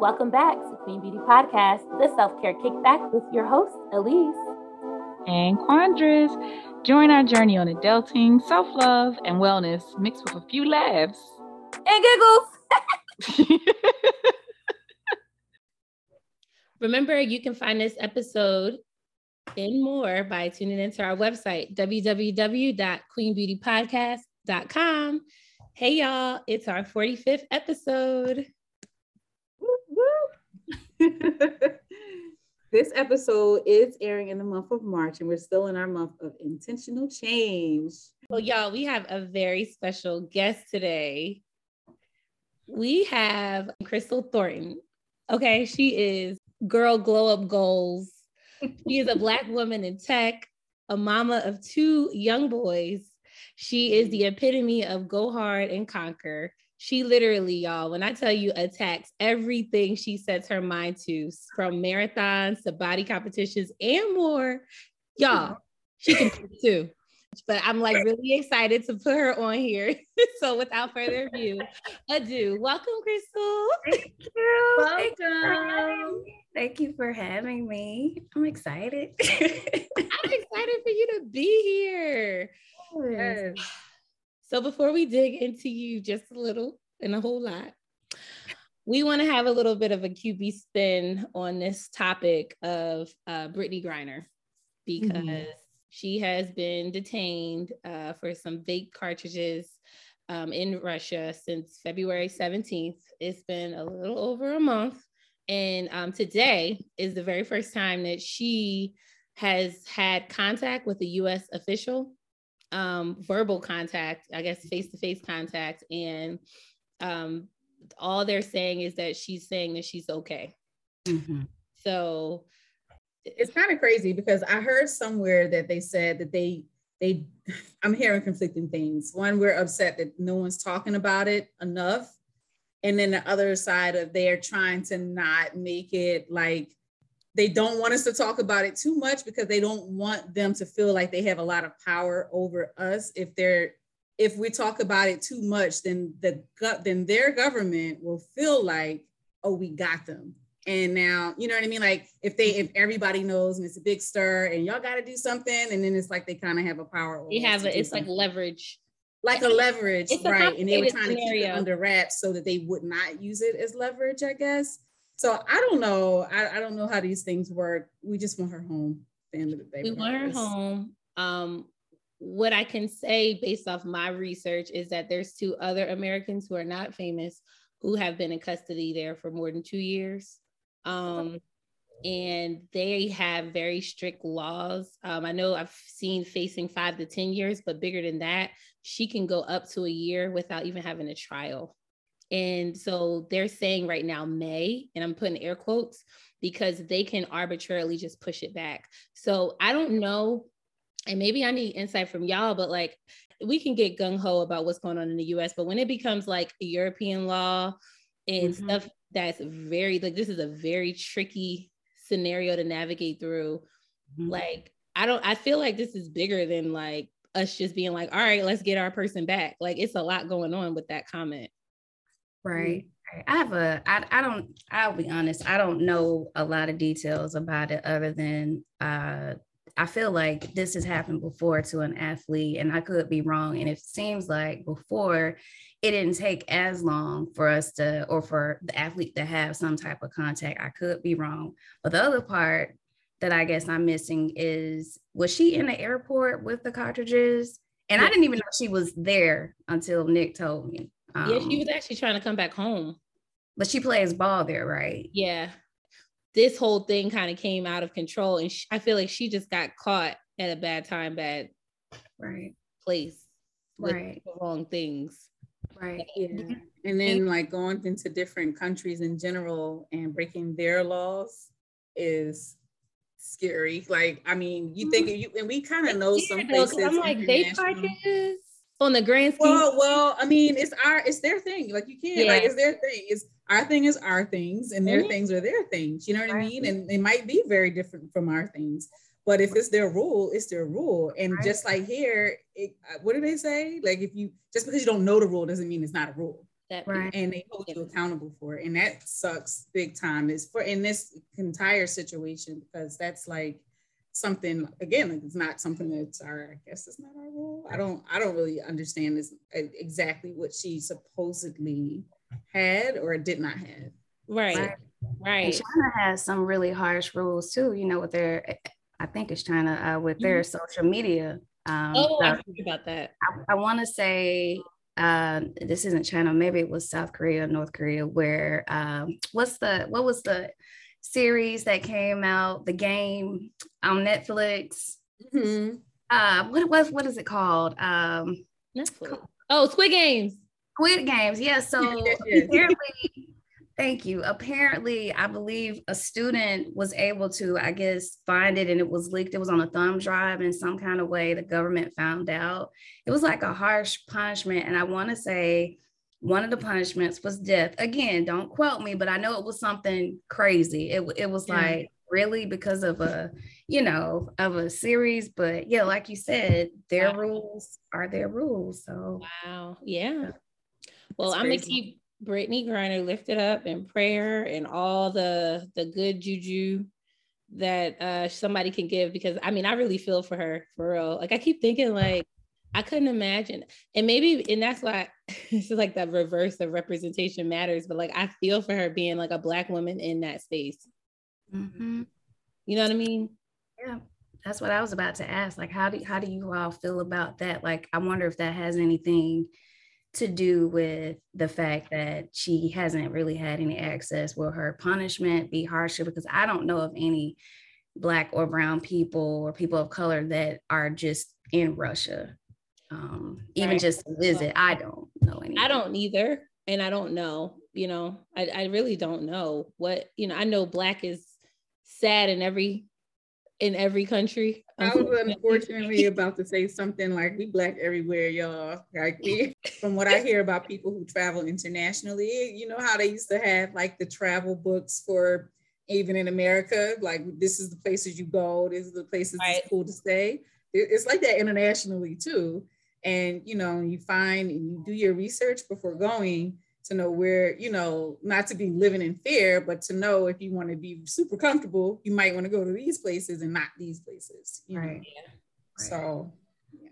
Welcome back to Queen Beauty Podcast, the self care kickback with your host, Elise. And Quandras. Join our journey on adulting, self love, and wellness mixed with a few laughs and giggles. Remember, you can find this episode and more by tuning into our website, www.queenbeautypodcast.com. Hey, y'all, it's our 45th episode. this episode is airing in the month of March, and we're still in our month of intentional change. Well, y'all, we have a very special guest today. We have Crystal Thornton. Okay, she is Girl Glow Up Goals. She is a Black woman in tech, a mama of two young boys. She is the epitome of go hard and conquer. She literally, y'all, when I tell you attacks everything she sets her mind to, from marathons to body competitions and more, y'all, she can do too. But I'm like really excited to put her on here. so without further ado, ado, welcome, Crystal. Thank you. Welcome. Thank you for having me. I'm excited. I'm excited for you to be here. Yes. So before we dig into you just a little and a whole lot, we want to have a little bit of a QB spin on this topic of uh, Brittney Griner because mm-hmm. she has been detained uh, for some vape cartridges um, in Russia since February 17th. It's been a little over a month. And um, today is the very first time that she has had contact with a US official um, verbal contact, I guess face to face contact, and um, all they're saying is that she's saying that she's okay. Mm-hmm. So it's kind of crazy because I heard somewhere that they said that they they I'm hearing conflicting things. One, we're upset that no one's talking about it enough. And then the other side of they're trying to not make it like they don't want us to talk about it too much because they don't want them to feel like they have a lot of power over us. If they're if we talk about it too much then the then their government will feel like oh we got them. And now you know what i mean? Like if they if everybody knows and it's a big stir and y'all got to do something and then it's like they kind of have a power they have a, it's something. like leverage. Like a leverage right. And they were trying scenario. to keep it under wraps so that they would not use it as leverage i guess so I don't know. I, I don't know how these things work. We just want her home. The end of the day. We want her home. Um, what I can say based off my research is that there's two other Americans who are not famous who have been in custody there for more than two years. Um, and they have very strict laws. Um, I know I've seen facing five to 10 years, but bigger than that, she can go up to a year without even having a trial. And so they're saying right now, May, and I'm putting air quotes because they can arbitrarily just push it back. So I don't know. And maybe I need insight from y'all, but like we can get gung ho about what's going on in the US, but when it becomes like European law and mm-hmm. stuff that's very, like, this is a very tricky scenario to navigate through. Mm-hmm. Like, I don't, I feel like this is bigger than like us just being like, all right, let's get our person back. Like, it's a lot going on with that comment. Right. I have a, I, I don't, I'll be honest, I don't know a lot of details about it other than uh, I feel like this has happened before to an athlete, and I could be wrong. And it seems like before it didn't take as long for us to, or for the athlete to have some type of contact. I could be wrong. But the other part that I guess I'm missing is was she in the airport with the cartridges? And I didn't even know she was there until Nick told me. Um, yeah, she um, was actually trying to come back home. But she plays ball there, right? Yeah. This whole thing kind of came out of control, and she, I feel like she just got caught at a bad time, bad right place, right? wrong things. Right. Yeah. And then like going into different countries in general and breaking their laws is scary. Like, I mean, you think you and we kind of know some places. I'm like, they parties on the grand scheme. Well, well, I mean, it's our, it's their thing. Like you can't, yeah. like it's their thing. It's our thing is our things, and their mm-hmm. things are their things. You know what right. I mean? And they might be very different from our things, but if it's their rule, it's their rule. And right. just like here, it, uh, what do they say? Like if you just because you don't know the rule doesn't mean it's not a rule. that right. and they hold you accountable for it. And that sucks big time is for in this entire situation because that's like something again like it's not something that's our i guess it's not our role i don't i don't really understand this exactly what she supposedly had or did not have right right, right. And china has some really harsh rules too you know with their i think it's china uh, with their mm-hmm. social media um, oh so i heard about that i, I want to say uh, this isn't China, maybe it was South Korea, North Korea, where um, what's the what was the series that came out, the game on Netflix. Mm-hmm. Uh, what was what is it called? Um, Netflix. Oh, Squid Games. Squid Games. Yeah. So apparently, thank you. Apparently, I believe a student was able to, I guess, find it, and it was leaked. It was on a thumb drive in some kind of way. The government found out. It was like a harsh punishment, and I want to say one of the punishments was death. Again, don't quote me, but I know it was something crazy. It, it was yeah. like really because of a, you know, of a series. But yeah, like you said, their wow. rules are their rules. So wow. Yeah. Well, I'm gonna keep Brittney Griner lifted up in prayer and all the the good juju that uh somebody can give because I mean I really feel for her for real. Like I keep thinking like I couldn't imagine. And maybe, and that's why this is like that reverse of representation matters, but like I feel for her being like a black woman in that space. Mm-hmm. You know what I mean? Yeah. That's what I was about to ask. Like, how do how do you all feel about that? Like, I wonder if that has anything to do with the fact that she hasn't really had any access. Will her punishment be harsher? Because I don't know of any black or brown people or people of color that are just in Russia um, even right. just to visit. I don't know anything. I don't either. And I don't know, you know, I, I really don't know what, you know, I know black is sad in every in every country. I was unfortunately about to say something like we black everywhere, y'all. Like we, from what I hear about people who travel internationally, you know how they used to have like the travel books for even in America, like this is the places you go, this is the places right. it's cool to stay. It's like that internationally too and you know you find and you do your research before going to know where you know not to be living in fear but to know if you want to be super comfortable you might want to go to these places and not these places you right. know yeah. so yeah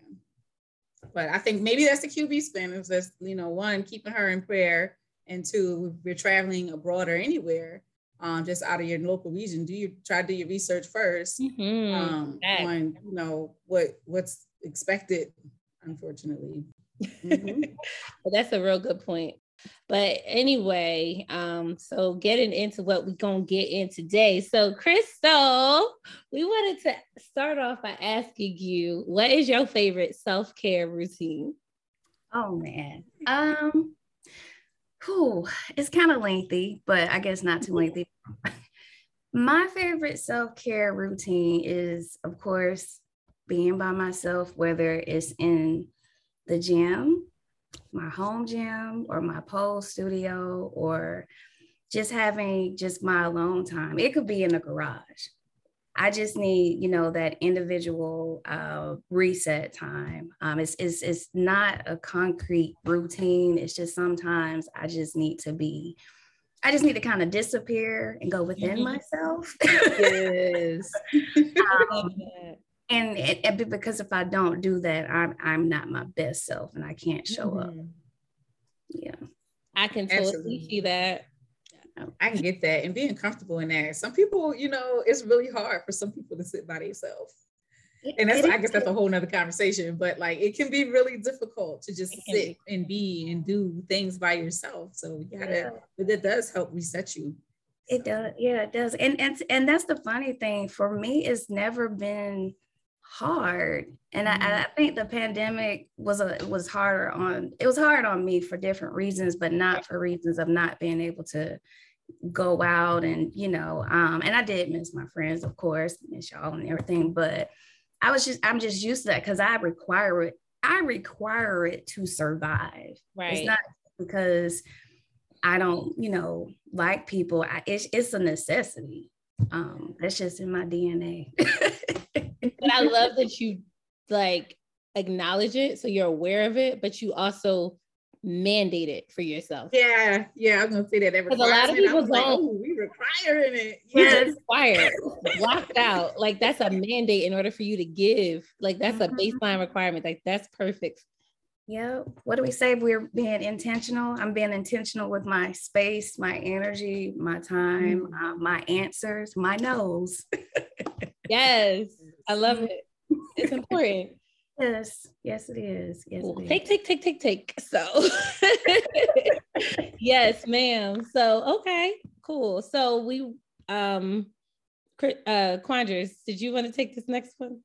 but i think maybe that's the qb spin is just you know one keeping her in prayer and two if you're traveling abroad or anywhere um, just out of your local region do you try to do your research 1st mm-hmm. um, on you know what what's expected unfortunately. Mm-hmm. but that's a real good point. But anyway, um, so getting into what we're gonna get in today. So, Crystal, we wanted to start off by asking you, what is your favorite self-care routine? Oh man. Um whew, it's kind of lengthy, but I guess not too lengthy. My favorite self-care routine is, of course, being by myself, whether it's in the gym, my home gym, or my pole studio, or just having just my alone time. It could be in the garage. I just need, you know, that individual uh, reset time. Um, it's, it's, it's not a concrete routine. It's just sometimes I just need to be, I just need to kind of disappear and go within mm-hmm. myself. yes. um, and it, it, because if I don't do that, I'm I'm not my best self, and I can't show mm-hmm. up. Yeah, I can totally Absolutely. see that. I can get that, and being comfortable in that. Some people, you know, it's really hard for some people to sit by themselves. And that's, I guess that's a whole nother conversation, but like it can be really difficult to just sit be. and be and do things by yourself. So you gotta, yeah. but it does help reset you. It does, yeah, it does. And and and that's the funny thing for me, it's never been hard. And mm-hmm. I, I, think the pandemic was a was harder on it was hard on me for different reasons but not for reasons of not being able to go out and you know um and i did miss my friends of course miss y'all and everything but i was just i'm just used to that because i require it i require it to survive. Right. it's not because i don't you know like people I, it's, it's a necessity. Um that's just in my dna but I love that you like acknowledge it so you're aware of it, but you also mandate it for yourself. Yeah, yeah, I'm gonna say that. Every. Time. Because a lot of people don't. Like, we requiring it. Yes, required, blocked out. Like that's a mandate in order for you to give. Like that's mm-hmm. a baseline requirement. Like that's perfect. Yeah. What do we say? We're being intentional. I'm being intentional with my space, my energy, my time, mm-hmm. uh, my answers, my nose. yes, I love it. It's important. Yes, yes, it is. Yes, it is. take, take, take, take, take. So, yes, ma'am. So, okay, cool. So we, um, uh, Quandras, did you want to take this next one?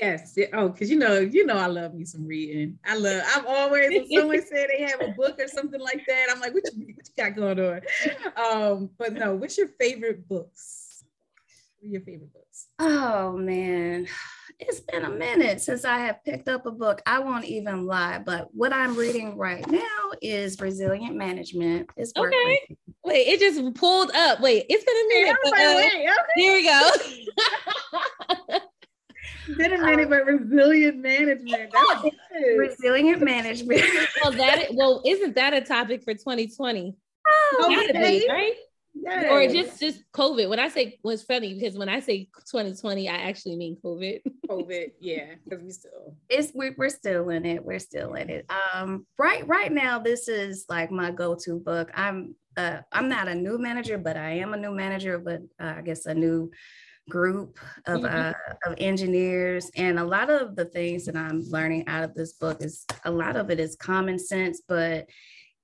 Yes. Oh, because you know, you know, I love me some reading. I love. I'm always when someone say they have a book or something like that, I'm like, what you, what you got going on? Um, but no, what's your favorite books? What are your favorite books? Oh man, it's been a minute since I have picked up a book. I won't even lie, but what I'm reading right now is Resilient Management. It's okay. Wait, it just pulled up. Wait, it's been a minute. But, uh, wait, okay. Here we go. been a minute, but resilient management. That's. Resilient management. well, that well, isn't that a topic for 2020? Oh, okay. right? Yes. Or just just COVID. When I say was funny because when I say 2020, I actually mean COVID. COVID, yeah, because we still it's we're, we're still in it. We're still in it. Um, right right now, this is like my go-to book. I'm uh I'm not a new manager, but I am a new manager, but uh, I guess a new group of mm-hmm. uh, of engineers and a lot of the things that i'm learning out of this book is a lot of it is common sense but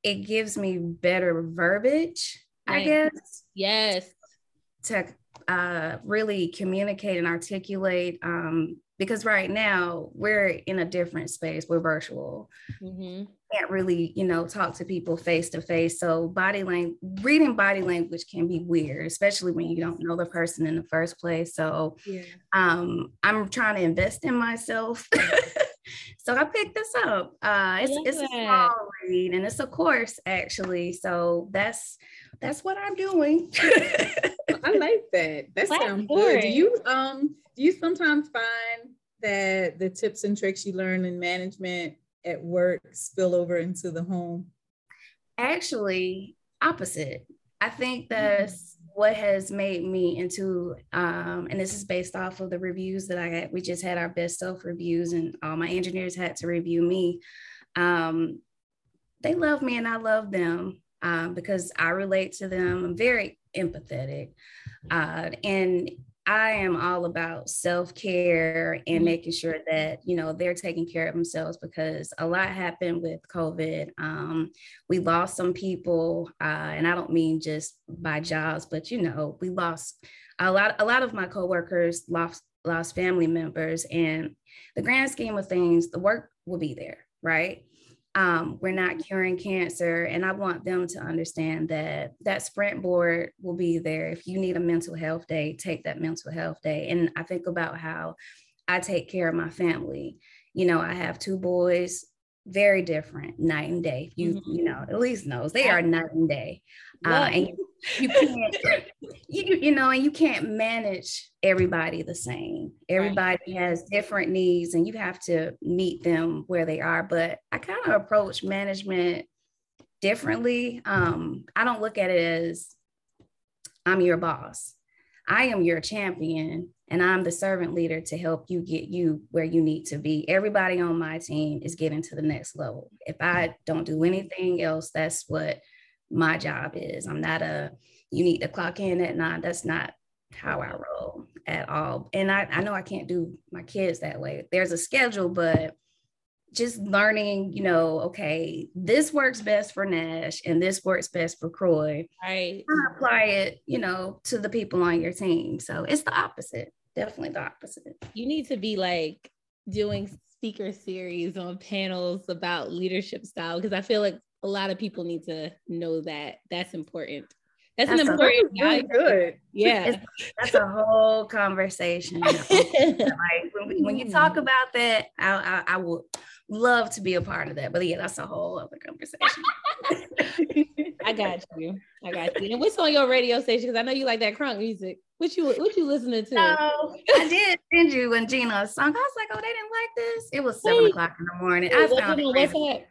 it gives me better verbiage I guess. Yes. To uh, really communicate and articulate. Um, because right now we're in a different space. We're virtual. Mm-hmm. Can't really, you know, talk to people face to face. So body language, reading body language can be weird, especially when you don't know the person in the first place. So yeah. um, I'm trying to invest in myself. so I picked this up. Uh, it's, it's a small read and it's a course actually. So that's that's what I'm doing. I like that. That sounds good. Do you um do you sometimes find that the tips and tricks you learn in management at work spill over into the home? Actually, opposite. I think that's mm-hmm. what has made me into um, and this is based off of the reviews that I had. We just had our best self reviews, and all my engineers had to review me. Um, they love me and I love them um, because I relate to them. I'm very empathetic. Uh, and I am all about self care and mm-hmm. making sure that, you know, they're taking care of themselves because a lot happened with COVID. Um, we lost some people, uh, and I don't mean just by jobs, but, you know, we lost a lot, a lot of my coworkers lost, lost family members. And the grand scheme of things, the work will be there, right? Um, we're not curing cancer and i want them to understand that that sprint board will be there if you need a mental health day take that mental health day. And i think about how i take care of my family. You know i have two boys very different night and day. You mm-hmm. you know at least knows they are night and day. Uh, and you, you can't you, you know and you can't manage everybody the same. Everybody right. has different needs and you have to meet them where they are but i kind of approach management differently. Um, i don't look at it as i'm your boss i am your champion and i'm the servant leader to help you get you where you need to be everybody on my team is getting to the next level if i don't do anything else that's what my job is. I'm not a you need to clock in at nine. That's not how I roll at all. And I, I know I can't do my kids that way. There's a schedule, but just learning, you know, okay, this works best for Nash and this works best for Croy. Right. apply it, you know, to the people on your team. So it's the opposite. Definitely the opposite. You need to be like doing speaker series on panels about leadership style because I feel like a lot of people need to know that that's important. That's, that's an important. Really good. Yeah, that's a whole conversation. like when, when, you talk about that, I, I, I would love to be a part of that. But yeah, that's a whole other conversation. I got you. I got you. And what's on your radio station? Because I know you like that crunk music. What you what you listening to? No, I did send you and Gina a song. I was like, oh, they didn't like this. It was seven Wait. o'clock in the morning. Wait, I found it. What's that?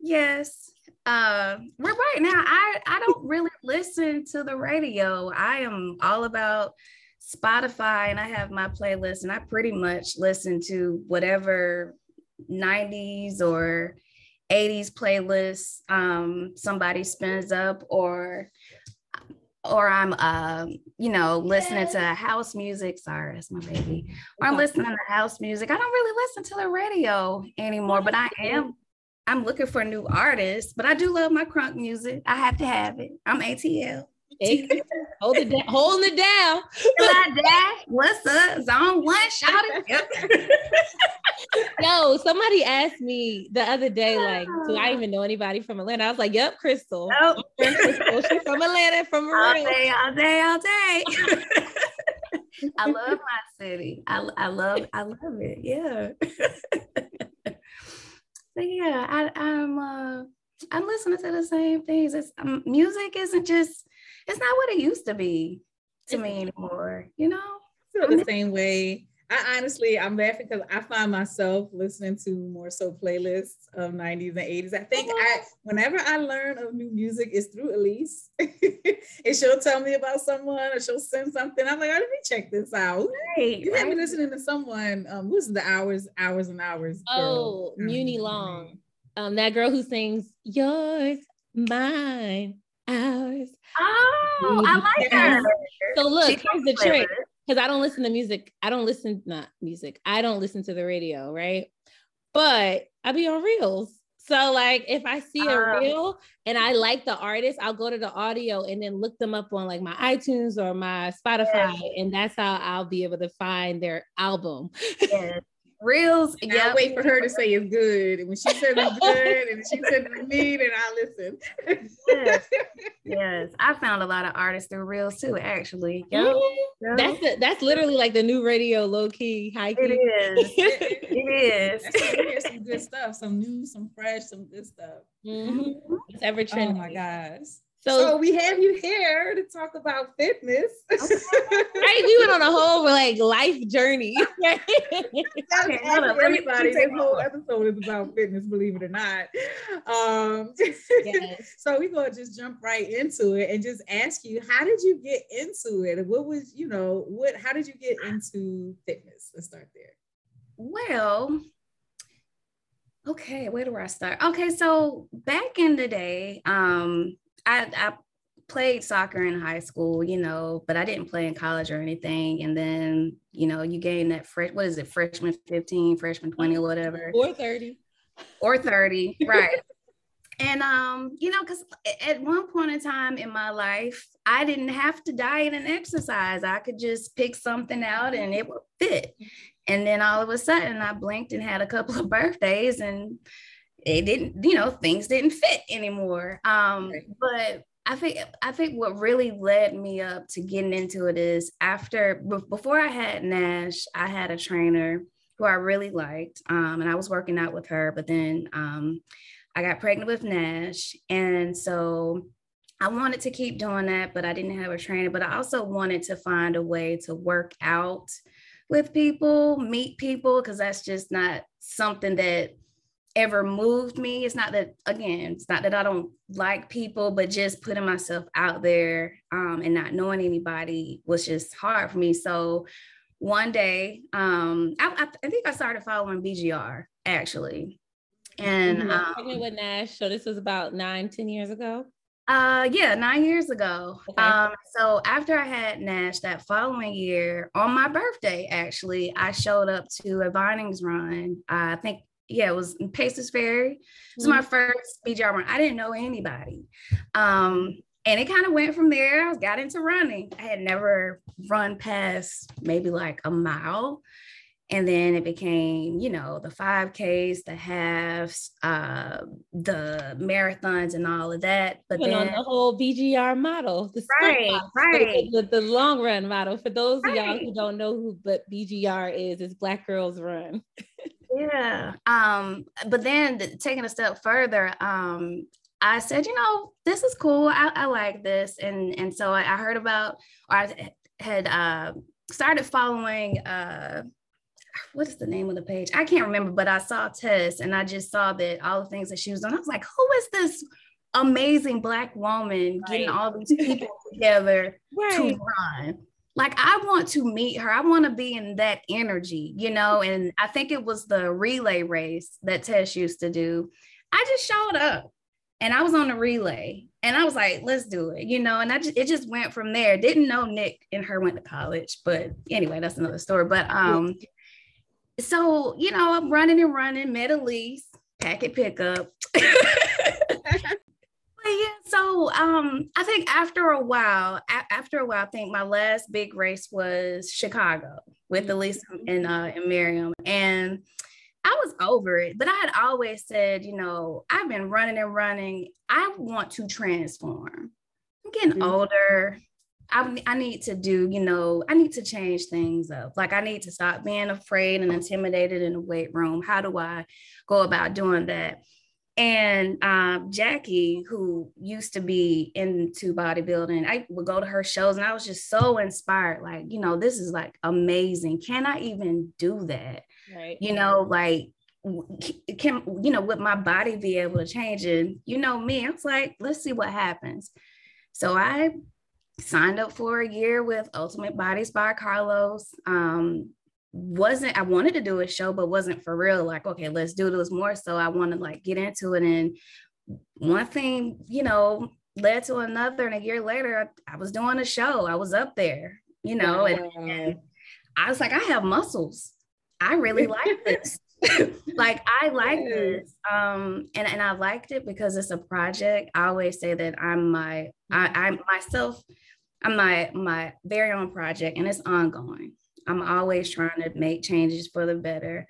Yes. Uh, we're right now. I I don't really listen to the radio. I am all about Spotify, and I have my playlist, and I pretty much listen to whatever 90s or 80s playlists um, somebody spins up, or or I'm uh, you know listening to house music. Sorry, that's my baby. Or I'm listening to house music. I don't really listen to the radio anymore, but I am I'm looking for new artists, but I do love my crunk music. I have to have it. I'm ATL. Hold it down, holding it down. Dad, what's up? Zone one, shout it. Yo, somebody asked me the other day, like, do I even know anybody from Atlanta? I was like, Yep, Crystal. Nope. Crystal. She's from Atlanta, from all Marin. day, all day, all day. I love my city. I, I love, I love it. Yeah. So yeah, I, I'm uh, I'm listening to the same things. It's um, music isn't just it's not what it used to be to me anymore. You know, I feel the same way. I honestly, I'm laughing because I find myself listening to more so playlists of 90s and 80s. I think I, whenever I learn of new music, is through Elise. and she'll tell me about someone or she'll send something. I'm like, oh, let me check this out. right? You had me right. listening to someone, um, who's the hours, hours and hours. Oh, girl? Muni Long. Um, that girl who sings yours, mine, ours. Oh, I like that. So look, here's the trick. Because I don't listen to music. I don't listen, not music. I don't listen to the radio, right? But I be on reels. So like if I see a Ah. reel and I like the artist, I'll go to the audio and then look them up on like my iTunes or my Spotify. And that's how I'll be able to find their album. Yes. Reels. And Yeah. I wait for her to say it's good. And when she says it's good and she said it to me, then I listen. Yes. Yes. I found a lot of artists through reels too, actually. Yep. Yep. That's the, that's literally like the new radio, low key, high it key. is. It That's when is. we hear some good stuff, some new, some fresh, some good stuff. Mhm. It's ever Oh trending. my gosh. So, So, we have you here to talk about fitness. right, we went on a whole like life journey. That's Okay, hold on, everybody, let me take this whole episode is about fitness, believe it or not. Um, Yes. so we're gonna just jump right into it and just ask you, how did you get into it? What was, you know, what how did you get into fitness? Let's start there. Well, okay, where do I start? Okay, so back in the day, um, I, I played soccer in high school, you know, but I didn't play in college or anything. And then, you know, you gain that fresh, what is it, freshman 15, freshman 20 or whatever, 430. or 30, right? And um, you know, because at one point in time in my life, I didn't have to diet and exercise. I could just pick something out and it would fit. And then all of a sudden, I blinked and had a couple of birthdays, and it didn't, you know, things didn't fit anymore. Um, Right. but I think I think what really led me up to getting into it is after be- before I had Nash, I had a trainer who I really liked, um, and I was working out with her. But then um, I got pregnant with Nash, and so I wanted to keep doing that, but I didn't have a trainer. But I also wanted to find a way to work out with people, meet people, because that's just not something that ever moved me. It's not that again, it's not that I don't like people, but just putting myself out there um, and not knowing anybody was just hard for me. So one day, um, I, I, I think I started following BGR actually. And were um, pregnant with Nash. So this was about nine, ten years ago. uh yeah, nine years ago. Okay. Um, so after I had Nash that following year, on my birthday, actually, I showed up to a Vinings run. I think yeah, it was in Paces Ferry. It was my first BGR run. I didn't know anybody. Um, and it kind of went from there. I got into running. I had never run past maybe like a mile. And then it became, you know, the 5Ks, the halves, uh, the marathons, and all of that. But on then, the whole BGR model, the Right, model, right. the, the, the long run model. For those of y'all who don't know who but BGR is, it's Black Girls Run. yeah. Um, but then th- taking a step further, um, I said, you know, this is cool. I, I like this. And and so I, I heard about or I had uh started following uh what is the name of the page? I can't remember, but I saw Tess and I just saw that all the things that she was doing. I was like, who is this amazing black woman right. getting all these people together right. to run? Like, I want to meet her. I want to be in that energy, you know. And I think it was the relay race that Tess used to do. I just showed up and I was on the relay and I was like, let's do it, you know. And I just it just went from there. Didn't know Nick and her went to college, but anyway, that's another story. But um, so you know, I'm running and running, met Elise, packet pickup. but yeah, so um, I think after a while, a- after a while, I think my last big race was Chicago with mm-hmm. Elise and uh, and Miriam, and I was over it. But I had always said, you know, I've been running and running. I want to transform. I'm getting mm-hmm. older. I, I need to do, you know, I need to change things up. Like I need to stop being afraid and intimidated in the weight room. How do I go about doing that? And um, Jackie, who used to be into bodybuilding, I would go to her shows and I was just so inspired. Like, you know, this is like amazing. Can I even do that? Right. You know, like, can, you know, would my body be able to change? And, you know, me, I was like, let's see what happens. So I signed up for a year with Ultimate Bodies by Carlos. Um, wasn't I wanted to do a show, but wasn't for real. Like, okay, let's do this more. So I wanted to like get into it. And one thing, you know, led to another. And a year later, I, I was doing a show. I was up there, you know, and, and I was like, I have muscles. I really like this. like I like this. Um, and, and I liked it because it's a project. I always say that I'm my I, I'm myself I'm my my very own project and it's ongoing. I'm always trying to make changes for the better.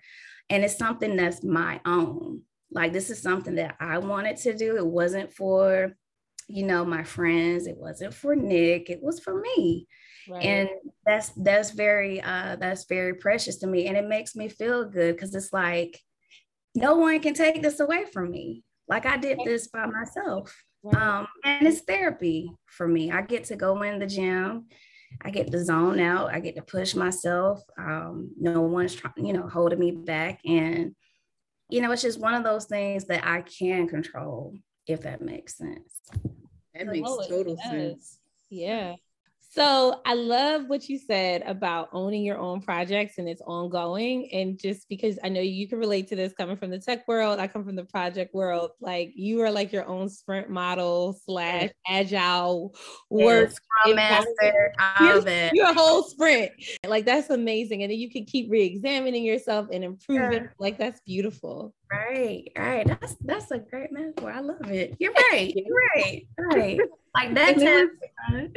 And it's something that's my own. Like this is something that I wanted to do. It wasn't for, you know, my friends. It wasn't for Nick. It was for me. Right. And that's that's very uh that's very precious to me. And it makes me feel good because it's like no one can take this away from me. Like I did this by myself. Um, and it's therapy for me. I get to go in the gym. I get to zone out. I get to push myself. Um, no one's trying, you know, holding me back. And, you know, it's just one of those things that I can control, if that makes sense. That makes total sense. Yeah. So I love what you said about owning your own projects and it's ongoing. And just because I know you can relate to this coming from the tech world, I come from the project world. Like you are like your own sprint model slash agile work scrum master. You're, you're a whole sprint. Like that's amazing. And then you can keep re-examining yourself and improving. Like that's beautiful. Right, right. That's that's a great metaphor. I love it. You're right. You're right. Right. Like that. It was,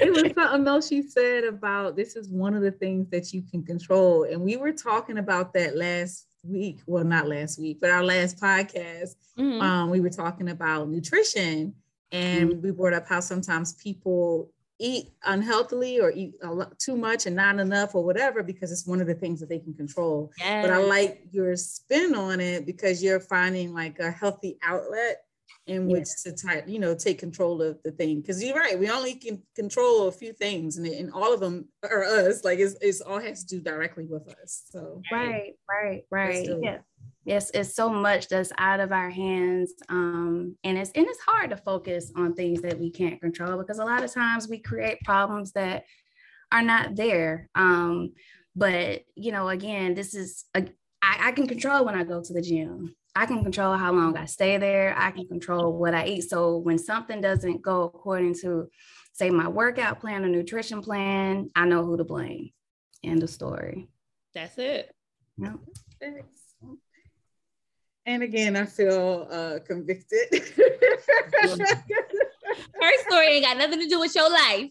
it was something else you said about this is one of the things that you can control. And we were talking about that last week. Well, not last week, but our last podcast. Mm-hmm. Um, we were talking about nutrition and mm-hmm. we brought up how sometimes people eat unhealthily or eat a lot, too much and not enough or whatever because it's one of the things that they can control. Yes. But I like your spin on it because you're finding like a healthy outlet in which to type, you know, take control of the thing. Because you're right, we only can control a few things, and, and all of them are us. Like it's, it's all has to do directly with us. So right, right, right. Yeah. Yes, it's so much that's out of our hands. Um, and it's and it's hard to focus on things that we can't control because a lot of times we create problems that are not there. Um, but you know, again, this is a, I, I can control when I go to the gym. I can control how long I stay there. I can control what I eat. So when something doesn't go according to, say, my workout plan or nutrition plan, I know who to blame. End of story. That's it. Yep. And again, I feel uh, convicted. Her story ain't got nothing to do with your life.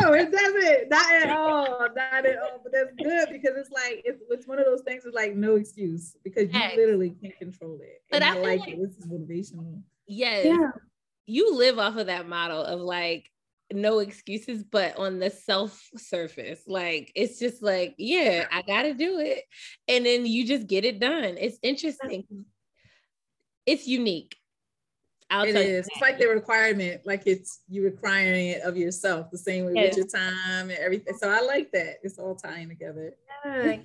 no, it doesn't. Not at all. Not at all. But that's good because it's like it's, it's one of those things. It's like no excuse because you literally can't control it. But I, I like, like it. This is motivational. Yes. Yeah. You live off of that model of like no excuses, but on the self surface, like it's just like, yeah, I gotta do it. And then you just get it done. It's interesting. It's unique I'll it is. It's like the requirement, like it's you requiring it of yourself, the same way yes. with your time and everything. So I like that. It's all tying together. Yeah,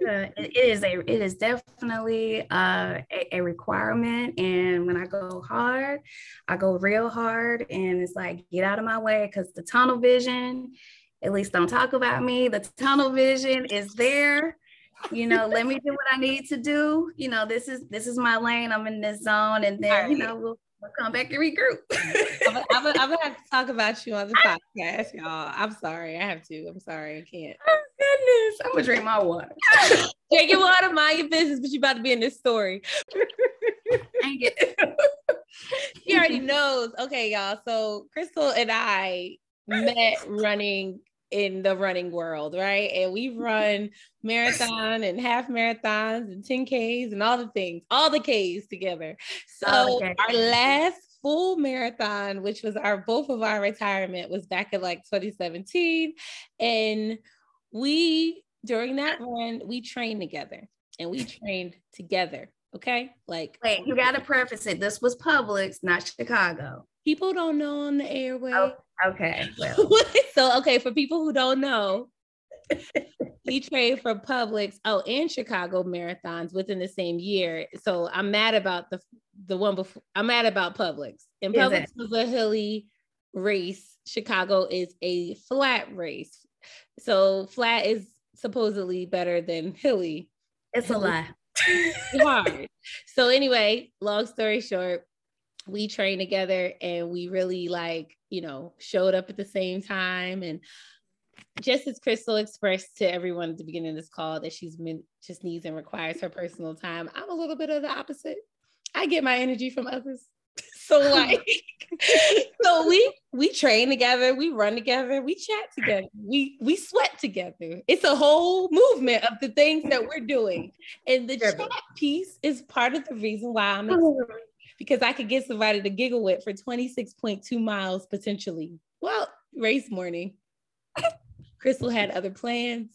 yeah. it is a it is definitely uh, a, a, requirement. And when I go hard, I go real hard, and it's like get out of my way because the tunnel vision. At least don't talk about me. The tunnel vision is there you know let me do what i need to do. You know this is this is my lane. I'm in this zone. And then you know we'll, we'll come back and regroup. I'm, gonna, I'm, I'm, gonna have to talk about you on the podcast y'all. I'm sorry. I have to. I'm sorry. I can't. Oh goodness. I'm gonna drink my water. Drink your water mind your business but you about to be in this story. He already knows. Okay y'all. So crystal and i met running in the running world, right? And we run marathon and half marathons and 10Ks and all the things, all the Ks together. So okay. our last full marathon, which was our both of our retirement, was back in like 2017. And we during that run, we trained together and we trained together. Okay. Like wait, you gotta preface it. This was Publix, not Chicago. People don't know on the airway. Oh, Okay. Well. so okay, for people who don't know, he trained for Publix, oh, and Chicago marathons within the same year. So I'm mad about the the one before. I'm mad about Publix. And Publix was a hilly race. Chicago is a flat race. So flat is supposedly better than hilly. It's hilly. a lie. hard. So anyway, long story short, we trained together and we really like, you know, showed up at the same time. And just as Crystal expressed to everyone at the beginning of this call that she's been, just needs and requires her personal time, I'm a little bit of the opposite. I get my energy from others. so like so we we train together we run together we chat together we we sweat together it's a whole movement of the things that we're doing and the chat piece is part of the reason why i'm because I could get somebody to giggle with for 26.2 miles potentially. Well, race morning. Crystal had other plans.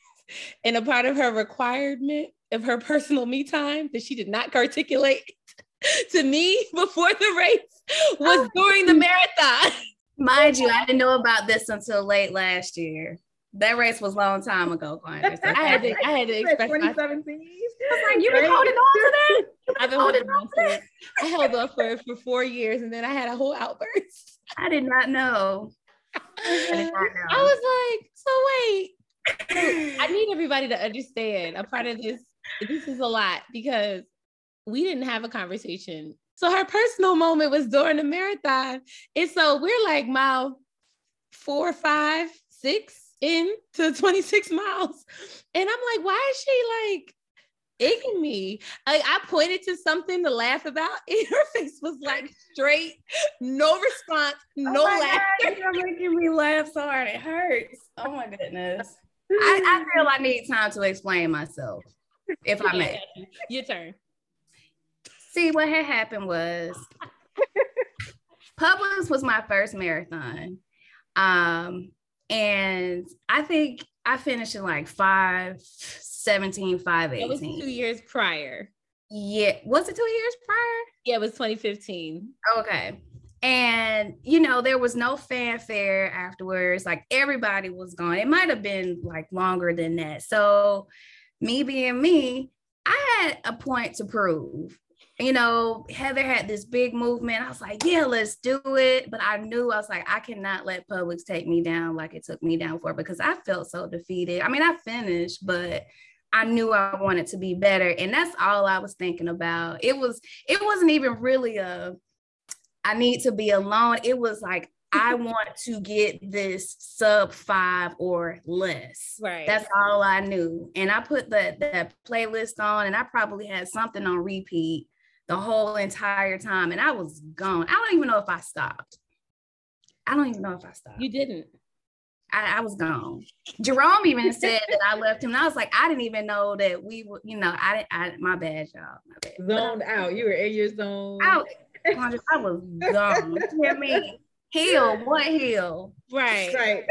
and a part of her requirement of her personal me time that she did not articulate to me before the race was oh. during the marathon. Mind you, I didn't know about this until late last year. That race was a long time ago, Quinders. I had to, I had to expect 2017. I was like, you've been holding on to that? I've been holding on to it. I held on for for four years and then I had a whole outburst. I did not know. I, did not know. I was like, so wait. I need everybody to understand a part of this. This is a lot because we didn't have a conversation. So her personal moment was during the marathon. And so we're like mile four, five, six into 26 miles. And I'm like, why is she like egging me? Like I pointed to something to laugh about, and her face was like straight, no response, no oh laughter. You're making me laugh so hard. It hurts. Oh my goodness. I, I feel I need time to explain myself, if I may. Your turn. See, what had happened was Publix was my first marathon. Um, and I think I finished in like 5 17, 5 18. That was two years prior. Yeah. Was it two years prior? Yeah, it was 2015. Okay. And you know, there was no fanfare afterwards. Like everybody was gone. It might have been like longer than that. So, me being me, I had a point to prove you know, Heather had this big movement. I was like, yeah, let's do it. But I knew I was like, I cannot let Publix take me down like it took me down for because I felt so defeated. I mean, I finished, but I knew I wanted to be better. And that's all I was thinking about. It was, it wasn't even really a I need to be alone. It was like I want to get this sub five or less. Right. That's all I knew. And I put that that playlist on and I probably had something on repeat the whole entire time. And I was gone. I don't even know if I stopped. I don't even know if I stopped. You didn't. I, I was gone. Jerome even said that I left him. And I was like, I didn't even know that we were, you know, I didn't, I, my bad, y'all. My bad. Zoned out. You were in your zone. I, I was gone. You hear me? Heal, what heal? Right. Right.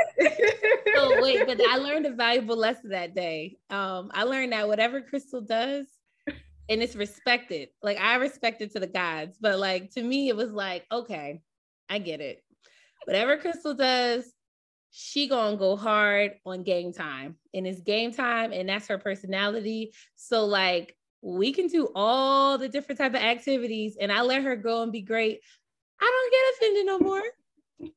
so wait, but I learned a valuable lesson that day. Um, I learned that whatever Crystal does, and it's respected. Like I respect it to the gods, but like to me, it was like, okay, I get it. Whatever Crystal does, she gonna go hard on game time, and it's game time, and that's her personality. So like we can do all the different type of activities, and I let her go and be great. I don't get offended no more.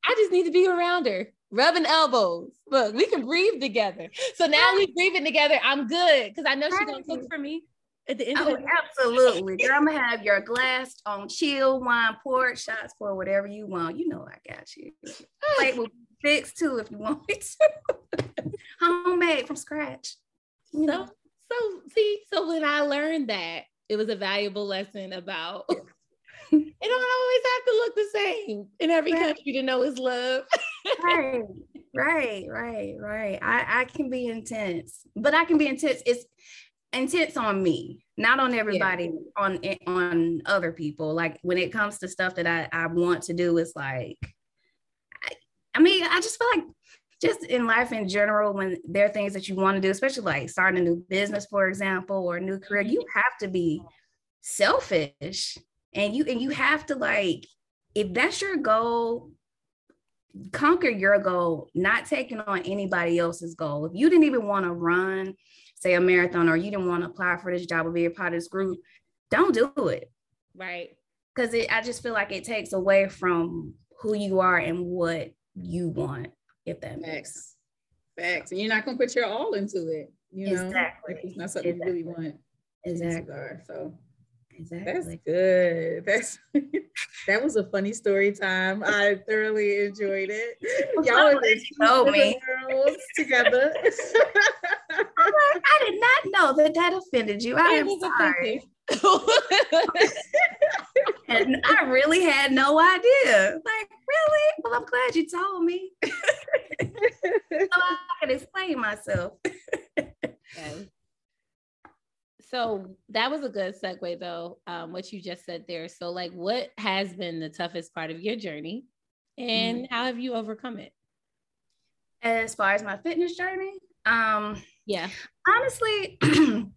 I just need to be around her, rubbing elbows. Look, we can breathe together. So now we breathing together. I'm good because I know she's gonna cook for me at the end oh, of the absolutely. Girl, I'm gonna have your glass on chill wine, pour shots, for whatever you want. You know I got you. Plate will be fixed too if you want it to. Homemade from scratch. You know. So, so see, so when I learned that, it was a valuable lesson about it don't always have to look the same in every right. country to know it's love. right, right, right, right. I, I can be intense, but I can be intense. It's intense on me, not on everybody, yeah. on eh, on other people. Like when it comes to stuff that I, I want to do, it's like I, I mean, I just feel like just in life in general, when there are things that you want to do, especially like starting a new business, for example, or a new career, you have to be selfish and you and you have to like if that's your goal conquer your goal not taking on anybody else's goal if you didn't even want to run say a marathon or you didn't want to apply for this job or be a part of this group don't do it. Right. Because i just feel like it takes away from who you are and what you want if that makes sense. Facts. And you're not going to put your all into it you know? Exactly. like it's not something exactly. you really want. Exactly. so Exactly. That's good. That's that was a funny story time. I thoroughly enjoyed it. Y'all were just me. girls together. I did not know that that offended you. I am sorry. and I really had no idea. Like, really? Well, I'm glad you told me. so I can explain myself. Okay so that was a good segue though um, what you just said there. So like what has been the toughest part of your journey and mm-hmm. how have you overcome it? As far as my fitness journey um yeah. honestly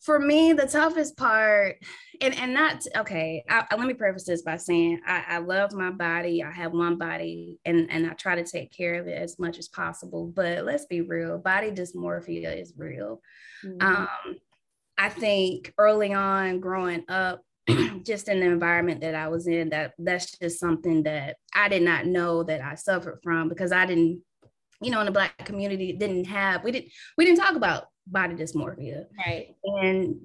for me the toughest part and and not okay I, I, let me preface this by saying I, I love my body. I have one body and and i try to take care of it as much as possible. But let's be real body dysmorphia is real. Mm-hmm. um I think early on growing up, just in the environment that I was in, that that's just something that I did not know that I suffered from because I didn't, you know, in the black community didn't have we didn't we didn't talk about body dysmorphia. Right. And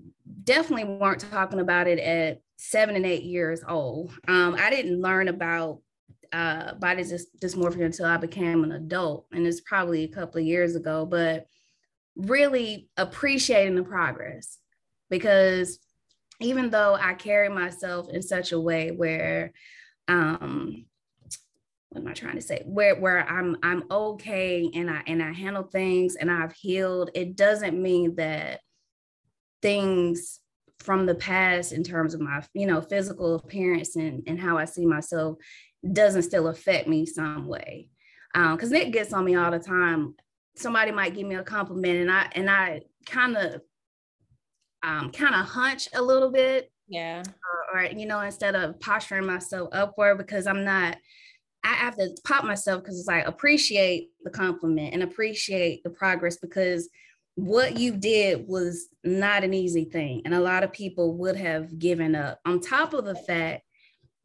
definitely weren't talking about it at seven and eight years old. Um, I didn't learn about uh, body dys- dysmorphia until I became an adult, and it's probably a couple of years ago. But really appreciating the progress because even though I carry myself in such a way where um what am I trying to say? Where where I'm I'm okay and I and I handle things and I've healed, it doesn't mean that things from the past in terms of my you know physical appearance and, and how I see myself doesn't still affect me some way. Um, because Nick gets on me all the time. Somebody might give me a compliment and I and I kind of um, kind of hunch a little bit. Yeah. Or, or, you know, instead of posturing myself upward because I'm not, I have to pop myself because it's like appreciate the compliment and appreciate the progress because what you did was not an easy thing. And a lot of people would have given up. On top of the fact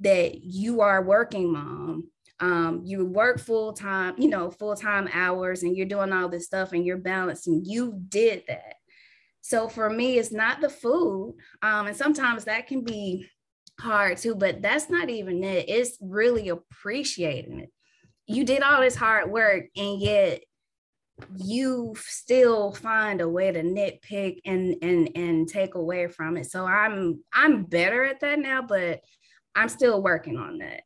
that you are working mom, um, you work full time, you know, full time hours, and you're doing all this stuff and you're balancing. You did that. So for me, it's not the food. Um, and sometimes that can be hard too, but that's not even it. It's really appreciating it. You did all this hard work and yet you still find a way to nitpick and and and take away from it. So I'm I'm better at that now, but I'm still working on that.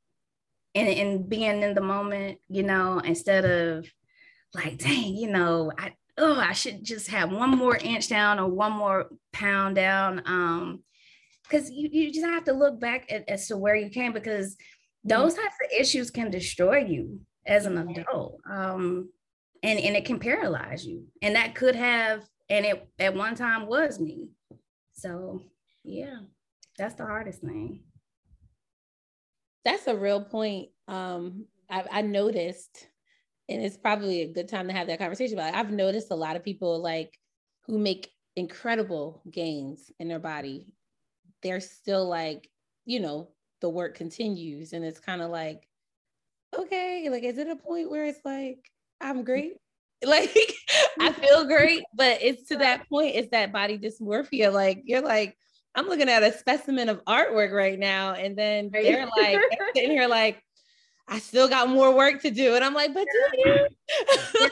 And and being in the moment, you know, instead of like, dang, you know, I oh, I should just have one more inch down or one more pound down. Um, because you, you just have to look back at, as to where you came because those mm-hmm. types of issues can destroy you as an adult. Um, and, and it can paralyze you. And that could have, and it at one time was me. So yeah, that's the hardest thing. That's a real point. Um, I, I noticed, and it's probably a good time to have that conversation. about it. I've noticed a lot of people like who make incredible gains in their body. They're still like, you know, the work continues, and it's kind of like, okay, like, is it a point where it's like, I'm great? Like, I feel great, but it's to that point, it's that body dysmorphia. Like, you're like, I'm looking at a specimen of artwork right now. And then they're like, they're sitting here like, I still got more work to do. And I'm like, but do you?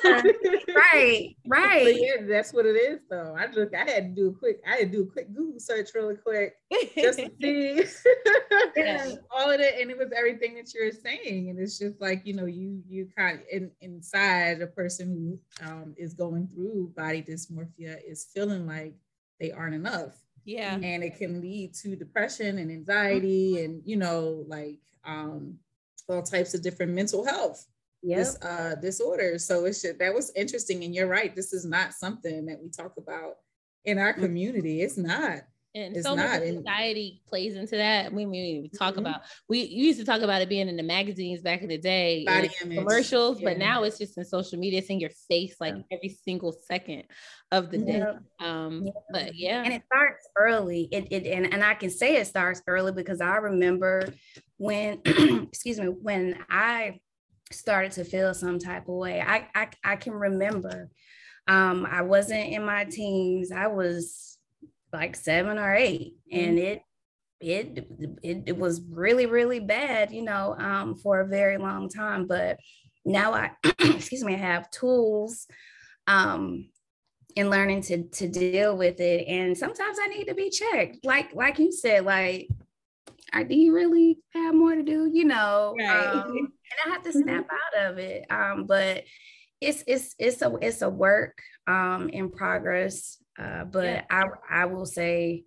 Yeah. right, right. But yeah, that's what it is though. I just I had to do a quick, I had to do a quick Google search really quick just to see Yeah. all of it. And it was everything that you're saying. And it's just like, you know, you you kind of in, inside a person who um, is going through body dysmorphia is feeling like they aren't enough. yeah. and it can lead to depression and anxiety and you know like um all types of different mental health Yep. dis, uh, disorders. So it just, that was interesting and you're right this is not something that we talk about in our community. It's not And It's so much not, anxiety plays into that. We, we talk Mhm. about we used to talk about it being in the magazines back in the day, Body in image, commercials, but now it's just in social media. It's in your face like Yeah. every single second of the day. Um, Yeah. but yeah, and it starts early it, it and, and i can say it starts early because i remember when excuse me when i started to feel some type of way i i, I can remember um i wasn't in my teens i was like seven or 8 and it it, it it was really really bad you know um for a very long time. But now i excuse me i have tools um in learning to to deal with it. And sometimes i need to be checked. Like like you said like I, do you really have more to do? You know Right. um, and i have to snap out of it. Um but it's it's it's a it's a work um in progress uh but Yeah. i i will say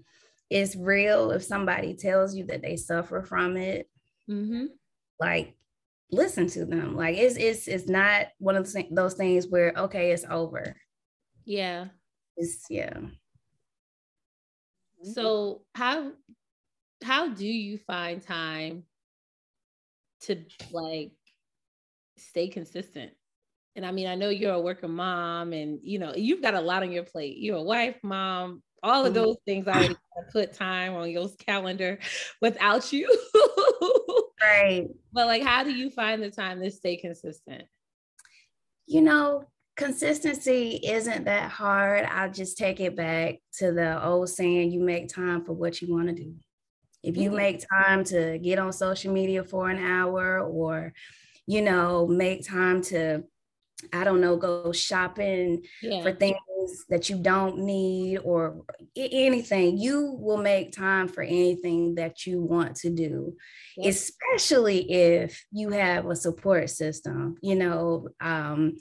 it's real if somebody tells you that they suffer from it Mhm. like listen to them like it's it's it's not one of those those things where okay it's over yeah. it's yeah So how how do you find time to like stay consistent? And I mean, I know you're a working mom and you know, you've got a lot on your plate. You're a wife, mom, all of Mhm. those things already gotta put time on your calendar without you. right but like how do you find the time to stay consistent? you know consistency isn't that hard i'll just take it back to the old saying you make time for what you want to do if you Mhm. make time to get on social media for an hour or you know make time to i don't know go shopping Yeah. for things that you don't need or anything you will make time for anything that you want to do Yep. especially if you have a support system you know um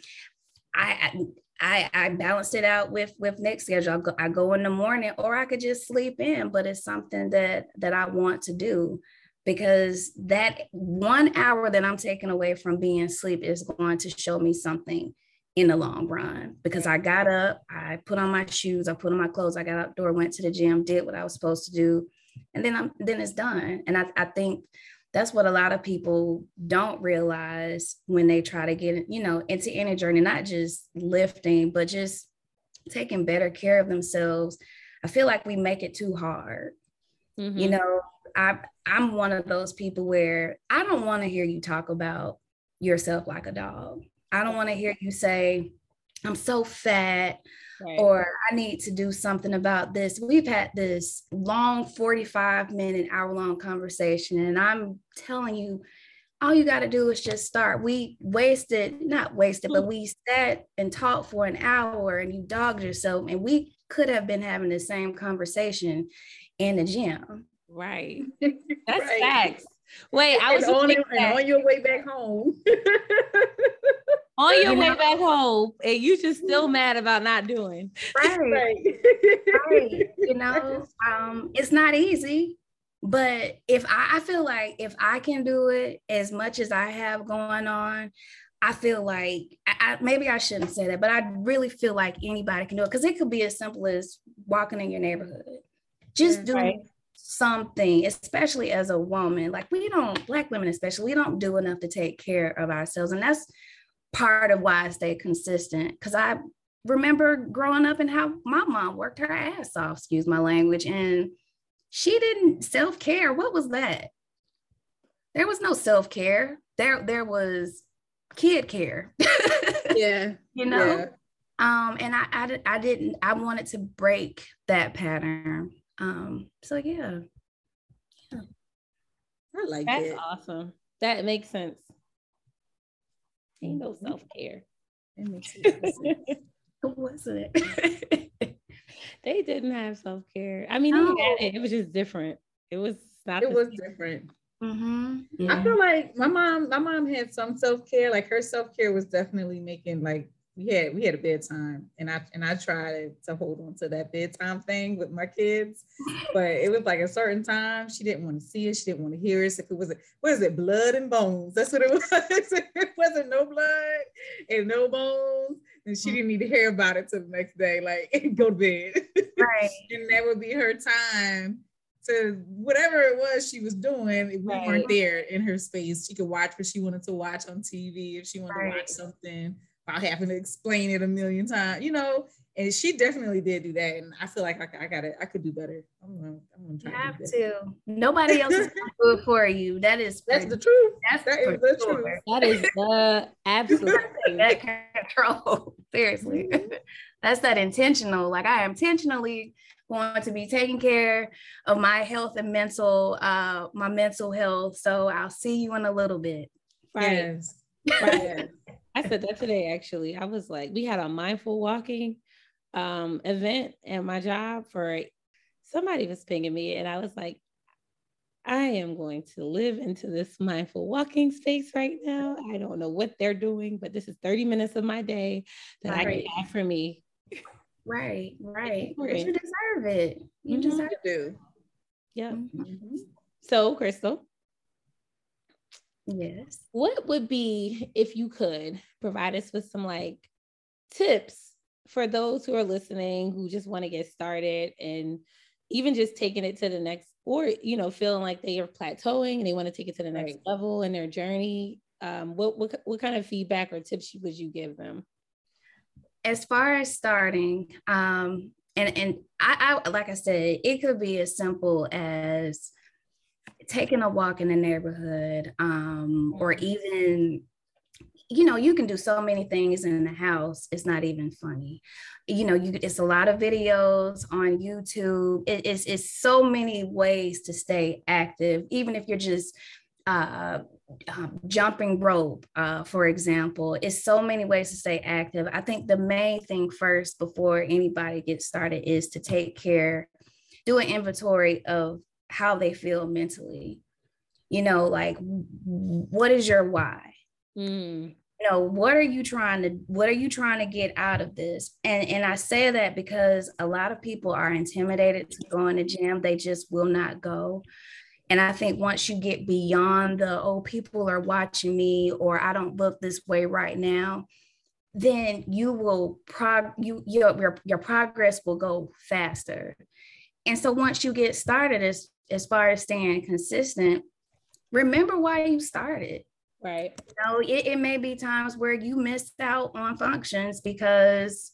i I, I balanced it out with with Nick's schedule. I go, I go in the morning, or I could just sleep in. But it's something that that I want to do because that one hour that I'm taking away from being asleep is going to show me something in the long run. Because I got up, I put on my shoes, I put on my clothes, I got outdoor, went to the gym, did what I was supposed to do, and then I'm then it's done. And I, I think that's what a lot of people don't realize when they try to get you know into any journey not just lifting but just taking better care of themselves i feel like we make it too hard Mhm. you know i i'm one of those people where i don't want to hear you talk about yourself like a dog i don't want to hear you say i'm so fat Right. or I need to do something about this. We've had this long 45 minute, hour long conversation, and I'm telling you, all you got to do is just start. We wasted, not wasted, but we sat and talked for an hour and you dogged yourself, and we could have been having the same conversation in the gym. Right. That's Right. facts. Wait, I was on, and on your way back home. on your You way know- back home and you just still mad about not doing. Right. right. right. You know, um, it's not easy, but if I, I feel like if I can do it as much as I have going on, I feel like I, I, maybe I shouldn't say that, but I really feel like anybody can do it because it could be as simple as walking in your neighborhood. Just Yeah. do Right. Something, especially as a woman. Like we don't, black women especially, we don't do enough to take care of ourselves. And that's part of why I stay consistent. Cause I remember growing up and how my mom worked her ass off, excuse my language, and she didn't self-care. What was that? There was no self-care. There, there was kid care. yeah. You know? Yeah. Um, and I, I, I didn't, I wanted to break that pattern. Um, so yeah. yeah. I like That's that. awesome. That makes sense. Ain't no self-care. It makes sense. Who was it? they didn't have self-care. I mean, no. it. it was just different. It was not it was same. different. Mm-hmm. Yeah. I feel like my mom, my mom had some self-care. Like her self-care was definitely making like we had we had a bedtime and I and I tried to hold on to that bedtime thing with my kids, but it was like a certain time she didn't want to see it, she didn't want to hear it. If it was what is it, blood and bones? That's what it was. it wasn't no blood and no bones, and she mm. didn't need to hear about it till the next day. Like go to bed, right? and that would be her time to whatever it was she was doing. We right. weren't there in her space. She could watch what she wanted to watch on TV if she wanted right. to watch something about having to explain it a million times, you know. And she definitely did do that, and I feel like I, I got it. I could do better. I'm gonna, I'm gonna try. You have to. to. Nobody else is gonna do it for you. That is that's the truth. That's that is the sure. truth. That is the absolute that control. Seriously, mm-hmm. that's that intentional. Like I intentionally want to be taking care of my health and mental, uh, my mental health. So I'll see you in a little bit. Right. Yes. Right. I said that today actually. I was like, we had a mindful walking um, event at my job for somebody was pinging me, and I was like, I am going to live into this mindful walking space right now. I don't know what they're doing, but this is 30 minutes of my day that right. I can have for me. Right, right. You deserve it. You mm-hmm. deserve to. Yeah. Mm-hmm. So, Crystal, Yes. What would be, if you could, provide us with some like tips for those who are listening who just want to get started and even just taking it to the next, or you know, feeling like they are plateauing and they want to take it to the next right. level in their journey? Um, what, what what kind of feedback or tips would you give them? As far as starting, um, and and I, I like I said, it could be as simple as taking a walk in the neighborhood um, or mm-hmm. even you know you can do so many things in the house it's not even funny. You know you it's a lot of videos on youtube. It, it's, it's so many ways to stay active even if you're just uh, um, jumping rope uh, for example it's so many ways to stay active. I think the main thing first before anybody gets started is to take care do an inventory of how they feel mentally. You know, like what is your why? Mm. You know, what are you trying to what are you trying to get out of this? And and I say that because a lot of people are intimidated to go in the gym. They just will not go. And I think once you get beyond the, oh, people are watching me or I don't look this way right now, then you will prog you your, your your progress will go faster. And so once you get started, as as far as staying consistent, remember why you started. Right. You know, it, it may be times where you missed out on functions because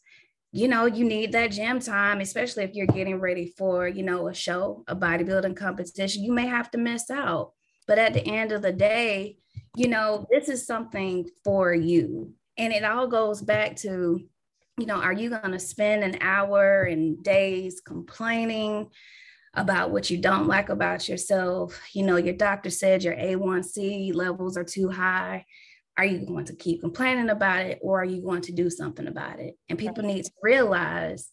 you know you need that gym time especially if you're getting ready for you know a show a bodybuilding competition you may have to miss out but at the end of the day you know this is something for you and it all goes back to you know are you going to spend an hour and days complaining about what you don't like about yourself. You know, your doctor said your A1C levels are too high. Are you going to keep complaining about it or are you going to do something about it? And people need to realize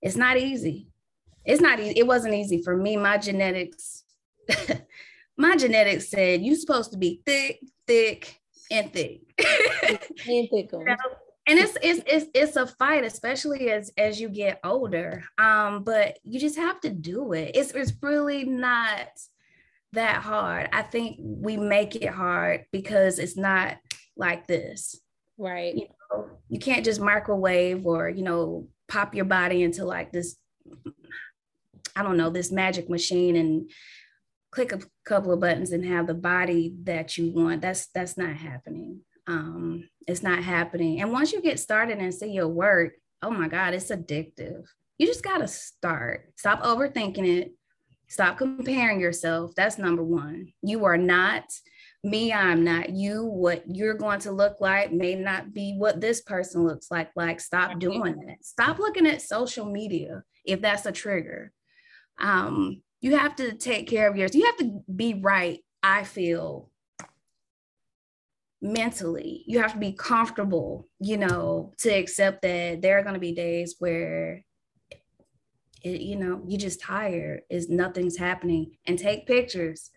it's not easy. It's not easy. It wasn't easy for me. My genetics, my genetics said you're supposed to be thick, thick, and thick. and thick. And it's it's it's it's a fight especially as as you get older. Um but you just have to do it. It's it's really not that hard. I think we make it hard because it's not like this. Right. You know you can't just microwave or you know pop your body into like this I don't know, this magic machine and click a couple of buttons and have the body that you want. That's that's not happening. Um, it's not happening. And once you get started and see your work, oh my God, it's addictive. You just gotta start. Stop overthinking it. Stop comparing yourself. That's number one. You are not me, I'm not you. What you're going to look like may not be what this person looks like. Like, stop doing that. Stop looking at social media if that's a trigger. Um, you have to take care of yours. You have to be right, I feel, mentally. You have to be comfortable, you know, to accept that there are going to be days where it, you know, you just tired, is nothing's happening. And take pictures.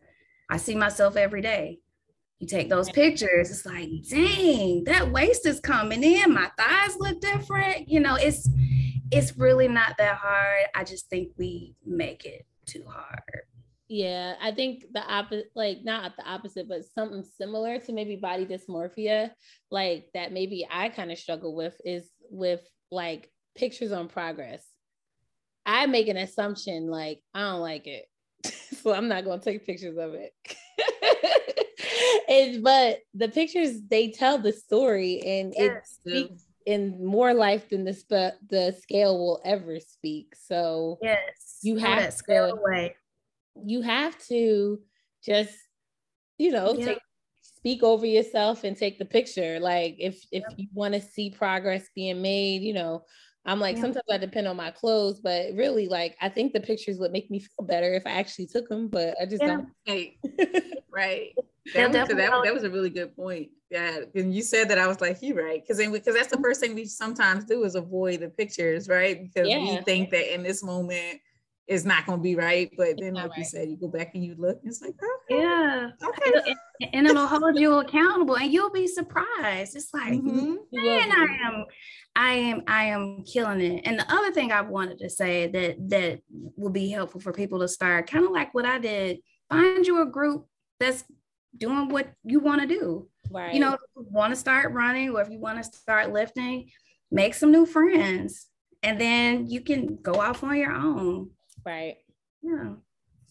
I see myself every day. You take those pictures, it's like, dang, that waist is coming in. My thighs look different. You know, it's it's really not that hard. I just think we make it too hard. Yeah, I think the opposite, like not the opposite, but something similar to maybe body dysmorphia, like that maybe I kind of struggle with is with like pictures on progress. I make an assumption like I don't like it, so I'm not going to take pictures of it. and but the pictures they tell the story, and yes, it speaks in more life than the sp- the scale will ever speak. So yes, you have to scale away. You have to just you know yeah. take speak over yourself and take the picture. Like if if yeah. you want to see progress being made, you know, I'm like yeah. sometimes I depend on my clothes, but really like I think the pictures would make me feel better if I actually took them, but I just don't. Hey, right. That, was, that, that was a really good point. Yeah, and you said that I was like, you right, because because that's the mm-hmm. first thing we sometimes do is avoid the pictures, right? Because yeah. we think that in this moment it's not going to be right, but then like right. you said, you go back and you look, and it's like, okay, yeah, okay, and, and it'll hold you accountable, and you'll be surprised. It's like, mm-hmm. man, I am, I am, I am killing it. And the other thing I wanted to say that that will be helpful for people to start, kind of like what I did, find you a group that's doing what you want to do. Right. You know, want to start running or if you want to start lifting, make some new friends and then you can go off on your own. Right. Yeah.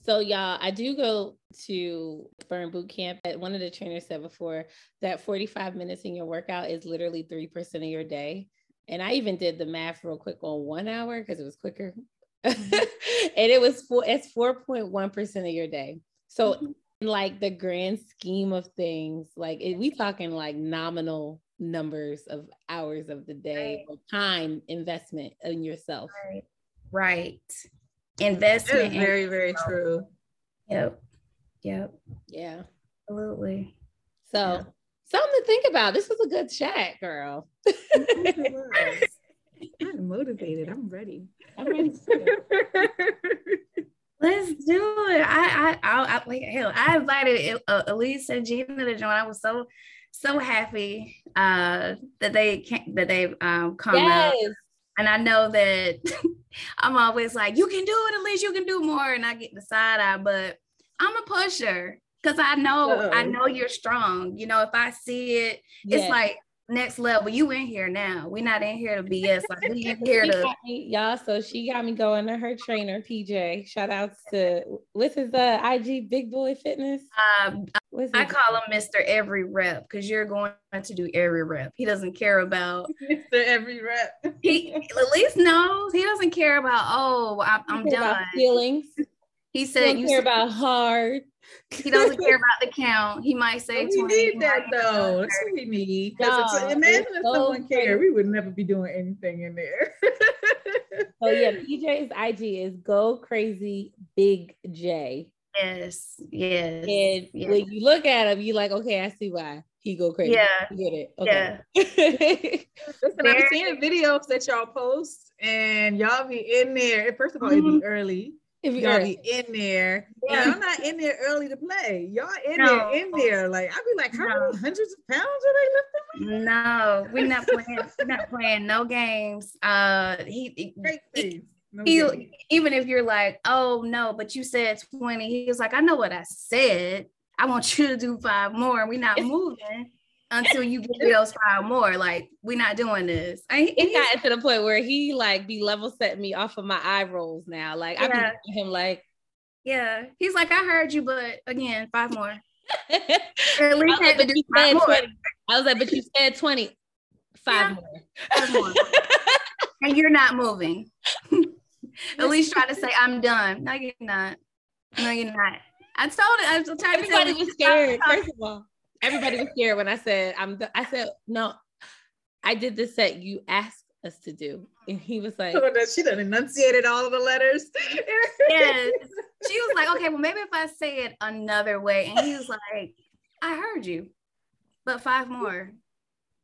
So y'all, I do go to Burn Boot Camp. One of the trainers said before that 45 minutes in your workout is literally 3% of your day. And I even did the math real quick on one hour because it was quicker. Mm-hmm. and it was four, it's 4.1% of your day. So mm-hmm like the grand scheme of things, like we talking like nominal numbers of hours of the day right. or time investment in yourself. Right. right. Investment. very, very true. Yep. Yep. Yeah. Absolutely. So yeah. something to think about. This was a good chat, girl. I'm motivated. I'm ready. I'm ready. Let's do it. I I I, I like hell. I invited uh, Elise and Gina to join. I was so so happy uh, that they came, that they um come yes. out. And I know that I'm always like, you can do it, at least you can do more. And I get the side eye, but I'm a pusher because I know Uh-oh. I know you're strong. You know, if I see it, yes. it's like next level. You in here now. We're not in here to BS. Like we in here to me, y'all. So she got me going to her trainer, PJ. Shout outs to what's his uh, IG Big Boy Fitness. Um, I call him Mr. Every Rep because you're going to do every rep. He doesn't care about Mr. Every Rep. he at least knows he doesn't care about oh I, am done feelings. He said you care about hard. He doesn't care about the count. He might say we 20. need that though. That's what we need. No, imagine if so someone cared, we would never be doing anything in there. oh yeah, PJ's IG is go crazy big J. Yes, yes. And yes. when you look at him, you're like, okay, I see why he go crazy. Yeah, you get it. Okay. Yeah. Listen, I've seen the videos that y'all post, and y'all be in there. First of all, mm-hmm. it'd be mm-hmm. early if you all be in there, yeah. I'm not in there early to play. Y'all in no. there, in there. Like I'd be like, how no. many hundreds of pounds are they lifting? No, we're not playing. we're not playing no games. Uh, he, he, no he even if you're like, oh no, but you said twenty. He was like, I know what I said. I want you to do five more. We're not moving. Until you give me those five more. Like, we're not doing this. I, it got to the point where he like be level setting me off of my eye rolls now. Like yeah. I be him like, yeah. He's like, I heard you, but again, five more. At least I, was like, but you said 20. I was like, but you said 20. Five yeah. more. Five more. and you're not moving. Elise try to say, I'm done. No, you're not. No, you're not. I told it. I was trying Everybody was scared. First of all, everybody was scared when I said I'm. The, I said no. I did the set you asked us to do, and he was like, oh, "She done enunciated all of the letters." yes. She was like, "Okay, well, maybe if I say it another way," and he was like, "I heard you, but five more."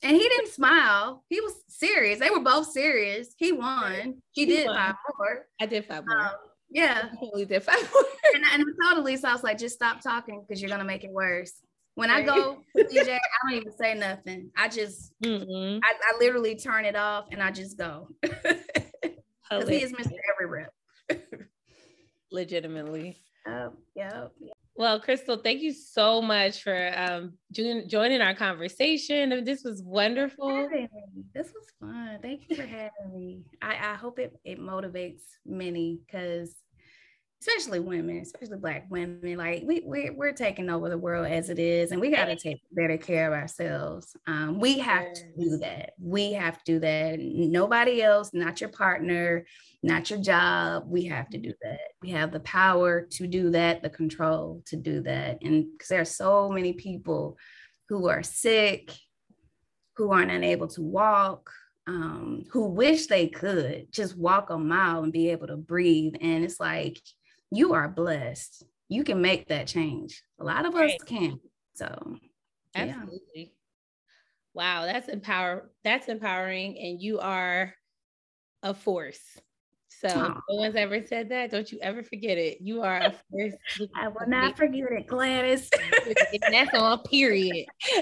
And he didn't smile. He was serious. They were both serious. He won. He, he did won. five more. I did five more. Um, yeah. Totally did five more. and, and I told Elise, I was like, just stop talking because you're gonna make it worse. When I go with DJ, I don't even say nothing. I just, mm-hmm. I, I, literally turn it off and I just go. Because he is Mr. Every Rep. Legitimately. Um, yep. Well, Crystal, thank you so much for um, joining our conversation. This was wonderful. This was fun. Thank you for having me. I, I hope it, it motivates many because especially women, especially black women, like we, we we're taking over the world as it is, and we got to take better care of ourselves. Um, we have to do that. We have to do that. Nobody else, not your partner, not your job. We have to do that. We have the power to do that, the control to do that, and because there are so many people who are sick, who aren't unable to walk. Um, who wish they could just walk a mile and be able to breathe. And it's like, you are blessed. You can make that change. A lot of right. us can. So absolutely. Yeah. Wow, that's empower that's empowering and you are a force. So oh. no one's ever said that. Don't you ever forget it. You are a force. I will not forget it, Gladys. that's all period.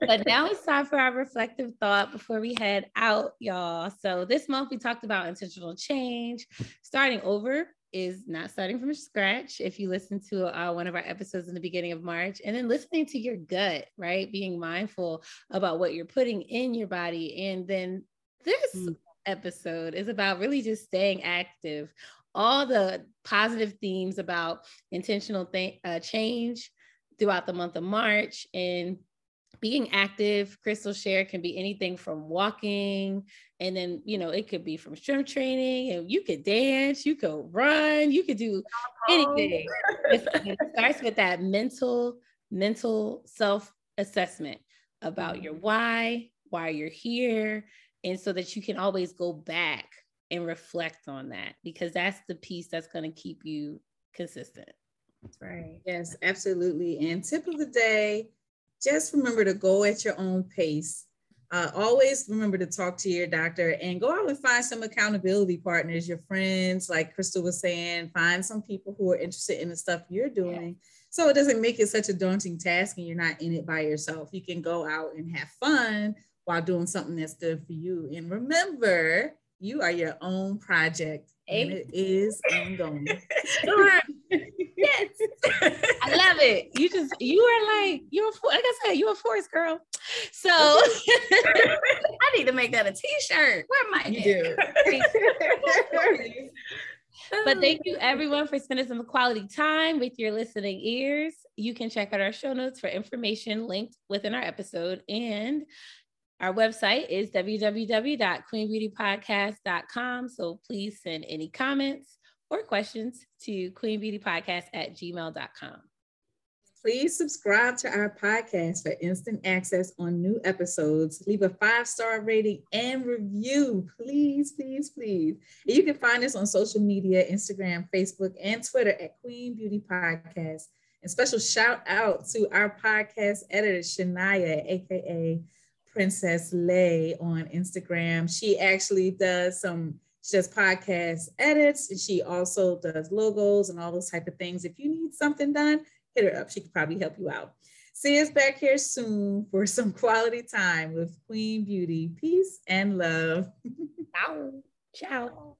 but now it's time for our reflective thought before we head out, y'all. So this month we talked about intentional change. Starting over is not starting from scratch. If you listen to uh, one of our episodes in the beginning of March, and then listening to your gut, right? Being mindful about what you're putting in your body. And then this mm. Episode is about really just staying active. All the positive themes about intentional th- uh, change throughout the month of March and being active, Crystal share can be anything from walking, and then you know it could be from strength training, and you could dance, you could run, you could do anything. it starts with that mental, mental self assessment about your why, why you're here, and so that you can always go back and reflect on that because that's the piece that's going to keep you consistent. That's right. Yes, absolutely. And tip of the day just remember to go at your own pace. Uh, always remember to talk to your doctor and go out and find some accountability partners, your friends, like Crystal was saying, find some people who are interested in the stuff you're doing. Yeah. So it doesn't make it such a daunting task and you're not in it by yourself. You can go out and have fun while doing something that's good for you. And remember, you are your own project and it is ongoing. yes. I love it. You just you are like you're like I said, you're a force girl. So I need to make that a t-shirt. Where am I? You do. but thank you everyone for spending some quality time with your listening ears. You can check out our show notes for information linked within our episode and our website is www.queenbeautypodcast.com. So please send any comments or questions to queenbeautypodcast at gmail.com. Please subscribe to our podcast for instant access on new episodes. Leave a five star rating and review, please, please, please. You can find us on social media Instagram, Facebook, and Twitter at Queen Beauty Podcast. And special shout out to our podcast editor, Shania, AKA Princess Lay on Instagram. She actually does some she does podcast edits and she also does logos and all those type of things. If you need something done, hit her up. She could probably help you out. See us back here soon for some quality time with Queen Beauty. Peace and love. Ciao. Ciao.